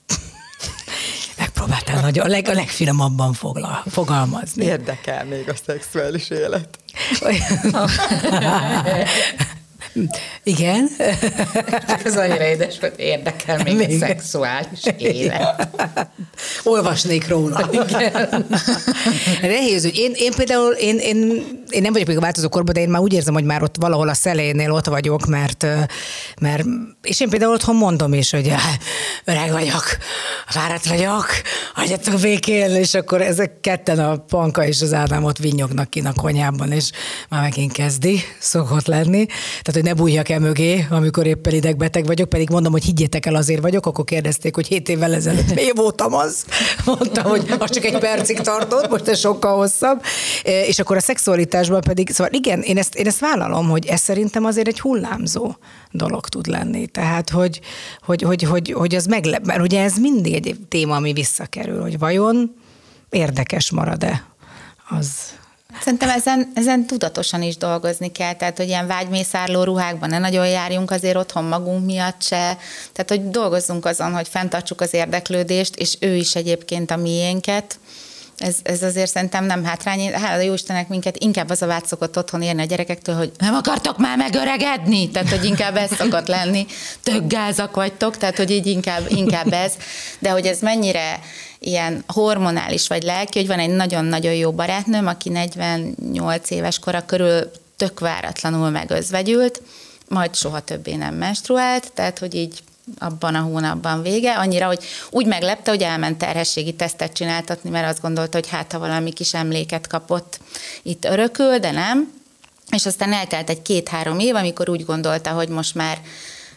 Megpróbáltál nagyon, a, leg, a legfinomabban fogla, fogalmazni. Érdekel még a szexuális élet. Igen. Ez annyira édes, hogy érdekel még, még. a szexuális élet. Olvasnék róla. Igen. Nehéz, hogy én, én például, én, én, én nem vagyok még a változó korban, de én már úgy érzem, hogy már ott valahol a szelénél ott vagyok, mert, mert és én például otthon mondom is, hogy öreg vagyok, fáradt vagyok, hagyjatok békén, és akkor ezek ketten a Panka és az Ádám ott vinyognak ki a konyában, és már megint kezdi, szokott lenni. Tehát, hogy ne bújjak el mögé, amikor éppen idegbeteg vagyok, pedig mondom, hogy higgyétek el, azért vagyok, akkor kérdezték, hogy hét évvel ezelőtt mi voltam az. Mondtam, hogy az csak egy percig tartott, most ez sokkal hosszabb. E, és akkor a szexualitásban pedig, szóval igen, én ezt, én ezt vállalom, hogy ez szerintem azért egy hullámzó dolog tud lenni. Tehát, hogy, hogy, hogy, hogy, hogy az meglep, mert ugye ez mindig egy téma, ami visszakerül, hogy vajon érdekes marad-e az Szerintem ezen, ezen tudatosan is dolgozni kell, tehát hogy ilyen vágymészárló ruhákban ne nagyon járjunk azért otthon magunk miatt se, tehát hogy dolgozzunk azon, hogy fenntartsuk az érdeklődést, és ő is egyébként a miénket, ez, ez azért szerintem nem hátrány. Hála jó Istennek minket inkább az a vád szokott otthon érni a gyerekektől, hogy nem akartok már megöregedni, tehát hogy inkább ez szokott lenni, tök gázak vagytok, tehát hogy így inkább, inkább ez, de hogy ez mennyire ilyen hormonális vagy lelki, hogy van egy nagyon-nagyon jó barátnőm, aki 48 éves kora körül tök váratlanul megözvegyült, majd soha többé nem menstruált, tehát hogy így abban a hónapban vége, annyira, hogy úgy meglepte, hogy elment terhességi tesztet csináltatni, mert azt gondolta, hogy hát ha valami kis emléket kapott itt örökül, de nem. És aztán eltelt egy két-három év, amikor úgy gondolta, hogy most már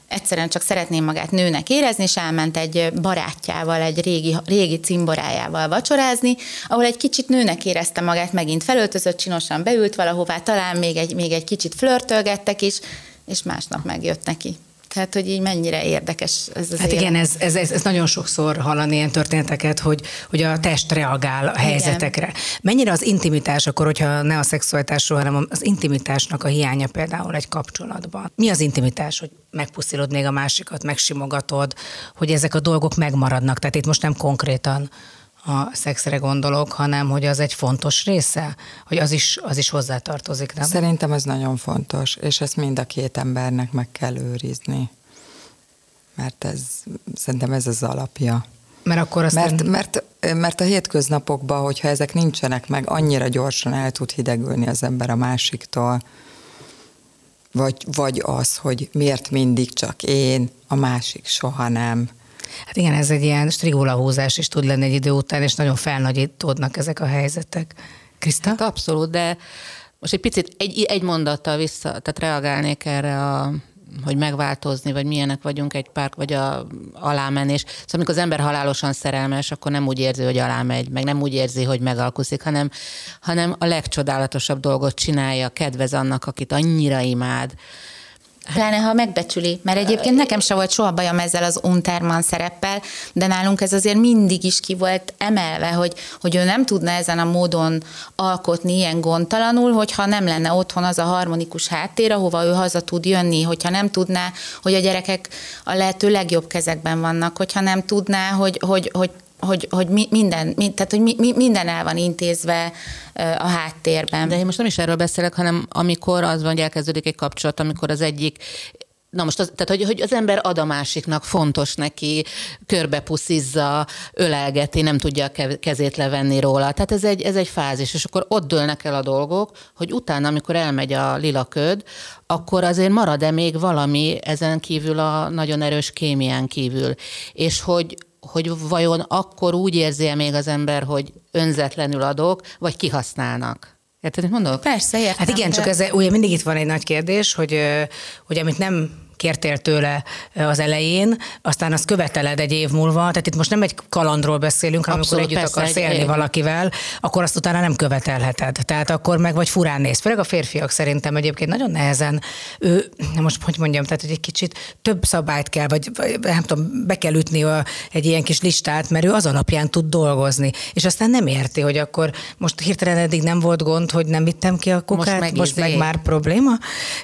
egyszerűen csak szeretném magát nőnek érezni, és elment egy barátjával, egy régi, régi cimborájával vacsorázni, ahol egy kicsit nőnek érezte magát, megint felöltözött, csinosan beült valahová, talán még egy, még egy kicsit flörtölgettek is, és másnap megjött neki. Tehát, hogy így mennyire érdekes ez az Hát élet. igen, ez, ez, ez, ez, nagyon sokszor hallani ilyen történeteket, hogy, hogy a test reagál a helyzetekre. Igen. Mennyire az intimitás, akkor, hogyha ne a szexualitásról, hanem az intimitásnak a hiánya például egy kapcsolatban. Mi az intimitás, hogy megpuszilod még a másikat, megsimogatod, hogy ezek a dolgok megmaradnak? Tehát itt most nem konkrétan a szexre gondolok, hanem hogy az egy fontos része, hogy az is, az is hozzátartozik, nem? Szerintem ez nagyon fontos, és ezt mind a két embernek meg kell őrizni. Mert ez, szerintem ez az alapja. Mert akkor aztán... mert, mert, mert a hétköznapokban, hogyha ezek nincsenek meg, annyira gyorsan el tud hidegülni az ember a másiktól. vagy, vagy az, hogy miért mindig csak én, a másik soha nem. Hát igen, ez egy ilyen strigulahúzás is tud lenni egy idő után, és nagyon felnagyítódnak ezek a helyzetek. Kriszta? Hát abszolút, de most egy picit egy, egy mondattal vissza, tehát reagálnék erre a hogy megváltozni, vagy milyenek vagyunk egy pár, vagy a alámenés. Szóval amikor az ember halálosan szerelmes, akkor nem úgy érzi, hogy alámegy, meg nem úgy érzi, hogy megalkuszik, hanem, hanem a legcsodálatosabb dolgot csinálja, kedvez annak, akit annyira imád Pláne, ha megbecsüli, mert egyébként nekem se volt soha bajom ezzel az Unterman szereppel, de nálunk ez azért mindig is ki volt emelve, hogy, hogy ő nem tudna ezen a módon alkotni ilyen gondtalanul, hogyha nem lenne otthon az a harmonikus háttér, ahova ő haza tud jönni, hogyha nem tudná, hogy a gyerekek a lehető legjobb kezekben vannak, hogyha nem tudná, hogy, hogy, hogy hogy, hogy minden, tehát, hogy minden el van intézve a háttérben. De én most nem is erről beszélek, hanem amikor az van, hogy elkezdődik egy kapcsolat, amikor az egyik Na most, az, tehát hogy, hogy az ember ad a másiknak, fontos neki, körbepuszizza, ölelgeti, nem tudja a kezét levenni róla. Tehát ez egy, ez egy fázis, és akkor ott dőlnek el a dolgok, hogy utána, amikor elmegy a lila köd, akkor azért marad-e még valami ezen kívül a nagyon erős kémián kívül. És hogy hogy vajon akkor úgy érzi még az ember, hogy önzetlenül adok, vagy kihasználnak. Érted, mit mondok? Persze, értem. Hát igen, csak ez ugye mindig itt van egy nagy kérdés, hogy, hogy amit nem kértél tőle az elején, aztán azt követeled egy év múlva, tehát itt most nem egy kalandról beszélünk, hanem Abszolút, amikor együtt akarsz élni év. valakivel, akkor azt utána nem követelheted. Tehát akkor meg vagy furán néz. Főleg a férfiak szerintem egyébként nagyon nehezen, ő, most hogy mondjam, tehát hogy egy kicsit több szabályt kell, vagy, vagy nem tudom, be kell ütni a, egy ilyen kis listát, mert ő az alapján tud dolgozni. És aztán nem érti, hogy akkor most hirtelen eddig nem volt gond, hogy nem vittem ki a kukát, most meg, most meg már probléma,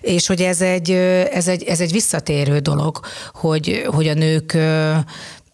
és hogy ez egy, ez egy, ez egy visszatérő dolog, hogy, hogy a nők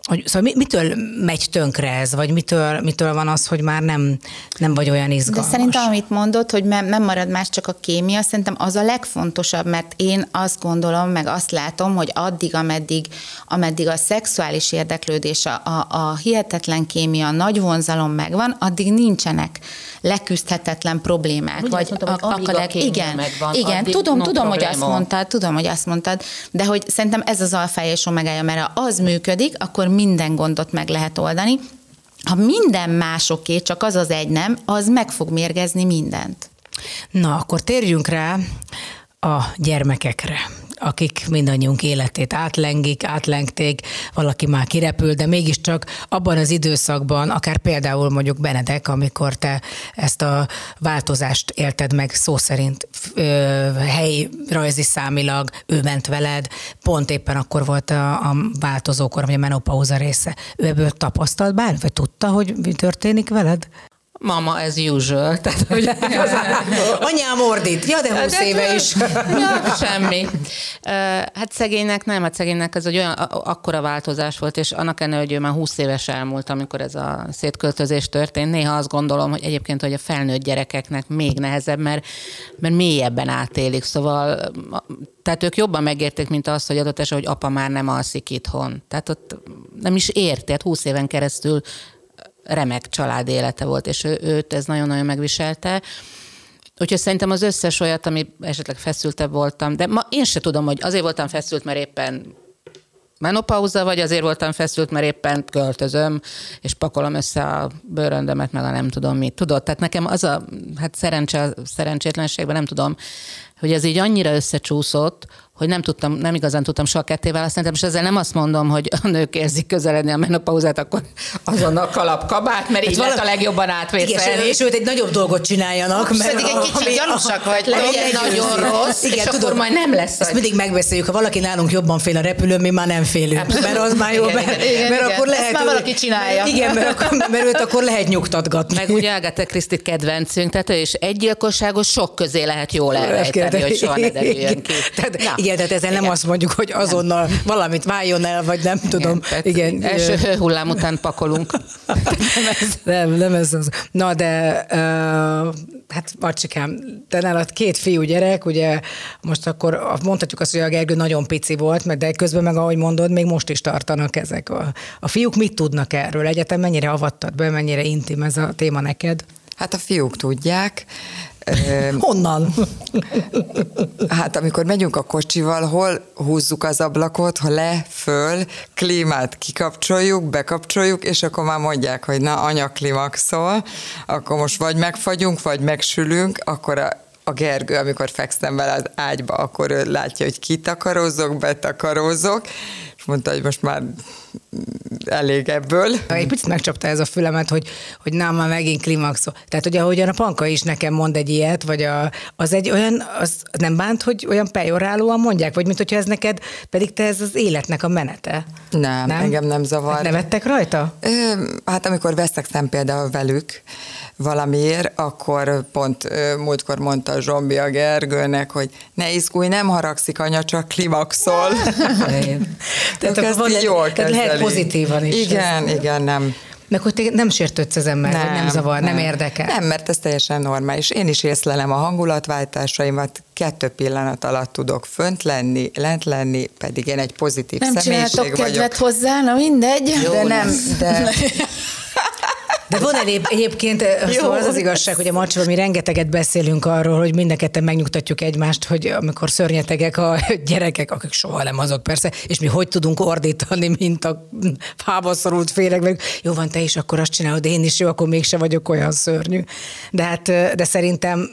hogy, szóval mitől megy tönkre ez, vagy mitől, mitől van az, hogy már nem, nem vagy olyan izgalmas? De szerintem, amit mondod, hogy nem marad más csak a kémia, szerintem az a legfontosabb, mert én azt gondolom, meg azt látom, hogy addig, ameddig, ameddig a szexuális érdeklődés, a, a, a hihetetlen kémia, a nagy vonzalom megvan, addig nincsenek leküzdhetetlen problémák. Úgy vagy mondtam, a, a, a igen, megvan, igen, tudom, tudom, hogy azt mondtad, tudom, hogy azt mondtad, de hogy szerintem ez az alfa és omegája, mert ha az működik, akkor minden gondot meg lehet oldani. Ha minden másoké, csak az az egy nem, az meg fog mérgezni mindent. Na, akkor térjünk rá a gyermekekre akik mindannyiunk életét átlengik, átlengték, valaki már kirepül, de mégiscsak abban az időszakban, akár például mondjuk Benedek, amikor te ezt a változást élted meg szó szerint helyi rajzi számilag, ő ment veled, pont éppen akkor volt a, a változókor, vagy a menopauza része. Ő ebből tapasztalt bármit, vagy tudta, hogy mi történik veled? Mama as usual. Tehát, hogy Anyám ordít. Ja, de 20 éve is. ja, semmi. Hát szegénynek nem, hát szegénynek ez egy olyan akkora változás volt, és annak ellenére, hogy ő már 20 éves elmúlt, amikor ez a szétköltözés történt, néha azt gondolom, hogy egyébként, hogy a felnőtt gyerekeknek még nehezebb, mert, mert mélyebben átélik. Szóval tehát ők jobban megérték, mint az, hogy adott esetben, hogy apa már nem alszik itthon. Tehát ott nem is érti, 20 éven keresztül remek család élete volt, és ő, őt ez nagyon-nagyon megviselte. Úgyhogy szerintem az összes olyat, ami esetleg feszültebb voltam, de ma én se tudom, hogy azért voltam feszült, mert éppen menopauza, vagy azért voltam feszült, mert éppen költözöm, és pakolom össze a bőröndömet, meg a nem tudom mit. Tudod, tehát nekem az a, hát szerencse, szerencsétlenségben nem tudom, hogy ez így annyira összecsúszott, hogy nem tudtam, nem igazán tudtam soha ketté választani, és ezzel nem azt mondom, hogy a nők érzik közeledni a menopauzát, akkor azonnal kalap kabát, mert így valami... lett a legjobban átvészelni. És őt egy nagyobb dolgot csináljanak. Mert pedig egy kicsit gyanúsak vagy, legyen nagyon rossz, igen, és tudom, akkor majd nem lesz. Ezt mindig megbeszéljük, ha valaki nálunk jobban fél a repülőn, mi már nem félünk, Abszolút. mert az már jó, igen, mert, igen, mert igen. akkor lehet... Ezt már valaki csinálja. Igen, mert, akkor, mert őt akkor lehet nyugtatgatni. Meg ugye Ágata Krisztit kedvencünk, tehát és egy gyilkosságot sok közé lehet jól elrejteni, hogy soha ne derüljön ki. Tehát, igen, tehát ezzel igen. nem azt mondjuk, hogy azonnal nem. valamit váljon el, vagy nem tudom. Igen, igen. Első hullám után pakolunk. nem, ez, nem, nem ez az. Na de, uh, hát Marcsikám, te nálad két fiú gyerek, ugye most akkor mondhatjuk azt, hogy a Gergő nagyon pici volt, mert de közben meg, ahogy mondod, még most is tartanak ezek. A, a fiúk mit tudnak erről? Egyetem mennyire avattad be, mennyire intim ez a téma neked? Hát a fiúk tudják. Honnan? Hát amikor megyünk a kocsival, hol húzzuk az ablakot, ha le, föl, klímát kikapcsoljuk, bekapcsoljuk, és akkor már mondják, hogy na, anya klimaxol, akkor most vagy megfagyunk, vagy megsülünk, akkor a a Gergő, amikor fekszem vele az ágyba, akkor ő látja, hogy kitakarózok, betakarózok, és mondta, hogy most már elég ebből. Egy picit megcsapta ez a fülemet, hogy, hogy nem, már megint klimaxol. Tehát, hogy ahogyan a Panka is nekem mond egy ilyet, vagy a, az egy olyan, az nem bánt, hogy olyan pejorálóan mondják, vagy mint hogyha ez neked, pedig te ez az életnek a menete. Nem, nem? engem nem zavar. Hát nevettek rajta? Ö, hát amikor veszek például velük, valamiért, akkor pont ö, múltkor mondta a Zsombi a Gergőnek, hogy ne izgulj, nem haragszik anya, csak klimaxol. tehát akkor van, jól tehát lehet pozitívan is. Igen, ez. igen, nem. Meg hogy te nem sértődsz az ember, nem, nem zavar, nem, nem érdekel. Nem, mert ez teljesen normális. Én is észlelem a hangulatváltásaimat, kettő pillanat alatt tudok fönt lenni, lent lenni, pedig én egy pozitív nem személyiség vagyok. Nem kedvet hozzá, na mindegy. Jó, de nem, de De van egyéb, egyébként, szóval az az igazság, hogy a macsival mi rengeteget beszélünk arról, hogy mindenketten megnyugtatjuk egymást, hogy amikor szörnyetegek a gyerekek, akik soha nem azok persze, és mi hogy tudunk ordítani, mint a fába szorult féreg, meg jó van, te is akkor azt csinálod, én is jó, akkor mégse vagyok olyan szörnyű. De hát, eh, de szerintem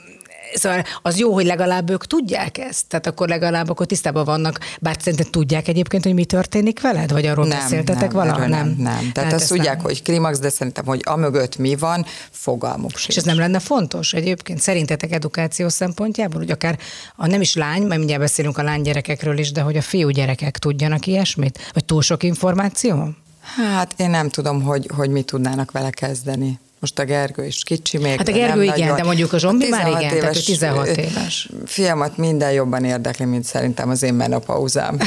Szóval az jó, hogy legalább ők tudják ezt, tehát akkor legalább akkor tisztában vannak, bár szerintem tudják egyébként, hogy mi történik veled, vagy arról nem, beszéltetek valaha? Nem, nem, nem. Tehát, Tehát azt tudják, nem. hogy klimax, de szerintem, hogy amögött mi van, fogalmuk sincs. És ez nem lenne fontos egyébként szerintetek edukáció szempontjából, hogy akár a nem is lány, mert mindjárt beszélünk a lánygyerekekről is, de hogy a fiú gyerekek tudjanak ilyesmit? Vagy túl sok információ? Hát én nem tudom, hogy, hogy mit tudnának vele kezdeni. Most a Gergő is kicsi még. Hát a Gergő igen, nagyon. de mondjuk a Zsombi már igen, éves, tehát 16 éves. Fiamat minden jobban érdekli, mint szerintem az én menopauzám.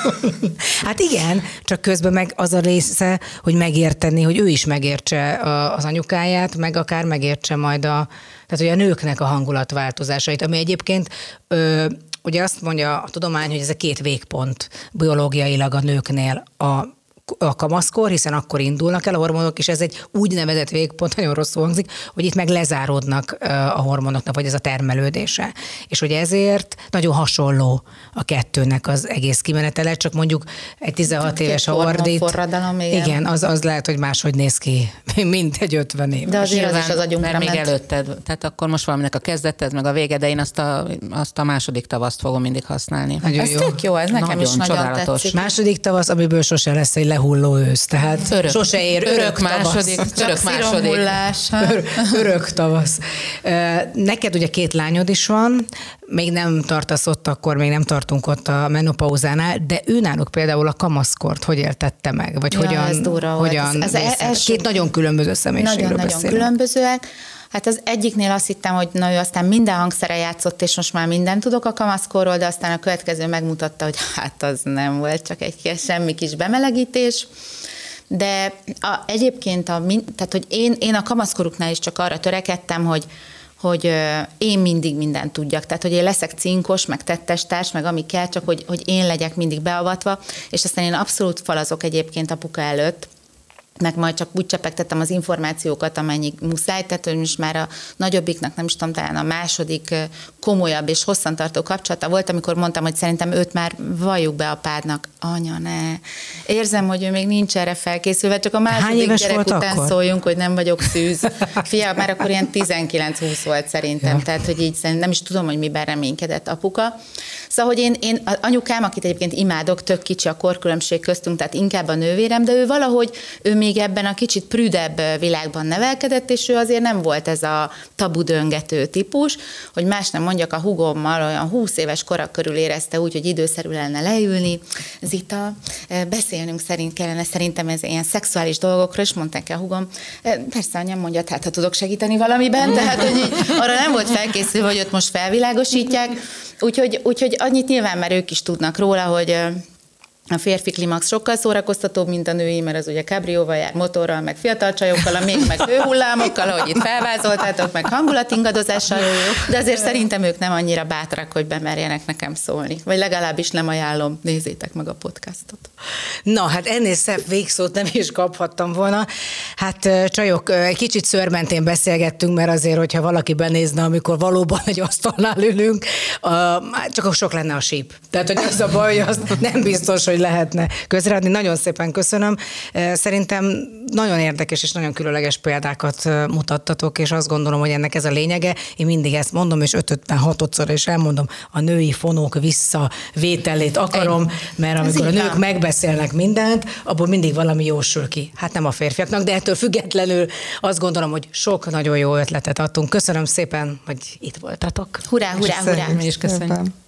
hát igen, csak közben meg az a része, hogy megérteni, hogy ő is megértse az anyukáját, meg akár megértse majd a, tehát hogy a nőknek a hangulatváltozásait, ami egyébként ö, ugye azt mondja a tudomány, hogy ez a két végpont biológiailag a nőknél a a kamaszkor, hiszen akkor indulnak el a hormonok, és ez egy úgynevezett végpont, nagyon rosszul hangzik, hogy itt meg lezáródnak a hormonoknak, vagy ez a termelődése. És hogy ezért nagyon hasonló a kettőnek az egész kimenetele, csak mondjuk egy 16 Két éves a ordít. Forradalom, igen. igen, az, az lehet, hogy máshogy néz ki, mint egy 50 éves. De azért az is az agyunkra Mert még előtted, tehát akkor most valaminek a kezdeted, meg a vége, de én azt a, azt a második tavaszt fogom mindig használni. Nagyon ez jó. tök jó, ez nekem nagyon, is nagyon csodálatos. tetszik. Második tavasz, amiből sose lesz egy lehulló ősz, tehát örök, sose ér örök, örök második, tavasz. Örök második. Ör, örök tavasz. Neked ugye két lányod is van, még nem tartasz ott, akkor még nem tartunk ott a menopauzánál, de ő náluk például a kamaszkort hogy éltette meg? Vagy ja, hogyan, ez durva hogyan volt. Ez, ez első... Két nagyon különböző személyiségről Nagyon-nagyon nagyon különbözőek. Hát az egyiknél azt hittem, hogy na ő aztán minden hangszere játszott, és most már mindent tudok a kamaszkorról, de aztán a következő megmutatta, hogy hát az nem volt, csak egy semmi kis bemelegítés. De a, egyébként, a, tehát, hogy én, én a kamaszkoruknál is csak arra törekedtem, hogy, hogy én mindig mindent tudjak. Tehát, hogy én leszek cinkos, meg tettestárs, meg ami kell, csak hogy, hogy én legyek mindig beavatva, és aztán én abszolút falazok egyébként apuka előtt, meg majd csak úgy csepegtettem az információkat, amennyi muszáj, tehát hogy most már a nagyobbiknak, nem is tudom, talán a második komolyabb és hosszantartó kapcsolata volt, amikor mondtam, hogy szerintem őt már valljuk be a pádnak. Anya, ne. Érzem, hogy ő még nincs erre felkészülve, csak a második gyerek után akkor? szóljunk, hogy nem vagyok szűz. Fia, már akkor ilyen 19-20 volt szerintem, ja. tehát hogy így nem is tudom, hogy miben reménykedett apuka. Szóval, hogy én, én anyukám, akit egyébként imádok, tök kicsi a korkülönbség köztünk, tehát inkább a nővérem, de ő valahogy, ő még ebben a kicsit prüdebb világban nevelkedett, és ő azért nem volt ez a tabu döngető típus, hogy más nem mondjak, a hugommal olyan 20 éves kora körül érezte úgy, hogy időszerű lenne leülni. Zita, beszélnünk szerint kellene szerintem ez ilyen szexuális dolgokról, és mondták el a hugom, persze anyám mondja, hát ha tudok segíteni valamiben, tehát hogy így, arra nem volt felkészülve, hogy ott most felvilágosítják, úgyhogy, úgyhogy annyit nyilván már ők is tudnak róla, hogy a férfi klimax sokkal szórakoztatóbb, mint a női, mert az ugye kabrióval jár, motorral, meg fiatal csajokkal, még meg hőhullámokkal, ahogy itt felvázoltátok, meg hangulatingadozással, de azért szerintem ők nem annyira bátrak, hogy bemerjenek nekem szólni. Vagy legalábbis nem ajánlom, nézzétek meg a podcastot. Na, hát ennél szebb végszót nem is kaphattam volna. Hát csajok, egy kicsit szörmentén beszélgettünk, mert azért, hogyha valaki benézne, amikor valóban egy asztalnál ülünk, csak sok lenne a síp. Tehát, hogy az a baj, hogy az nem biztos, hogy lehetne közreadni. Nagyon szépen köszönöm. Szerintem nagyon érdekes és nagyon különleges példákat mutattatok, és azt gondolom, hogy ennek ez a lényege. Én mindig ezt mondom, és 5-56-szor is elmondom, a női fonók visszavételét akarom, mert amikor a nők megbeszélnek mindent, abból mindig valami jósül ki. Hát nem a férfiaknak, de ettől függetlenül azt gondolom, hogy sok nagyon jó ötletet adtunk. Köszönöm szépen, hogy itt voltatok. Hurrá, hurrá, hurrá! Mi is köszönjük.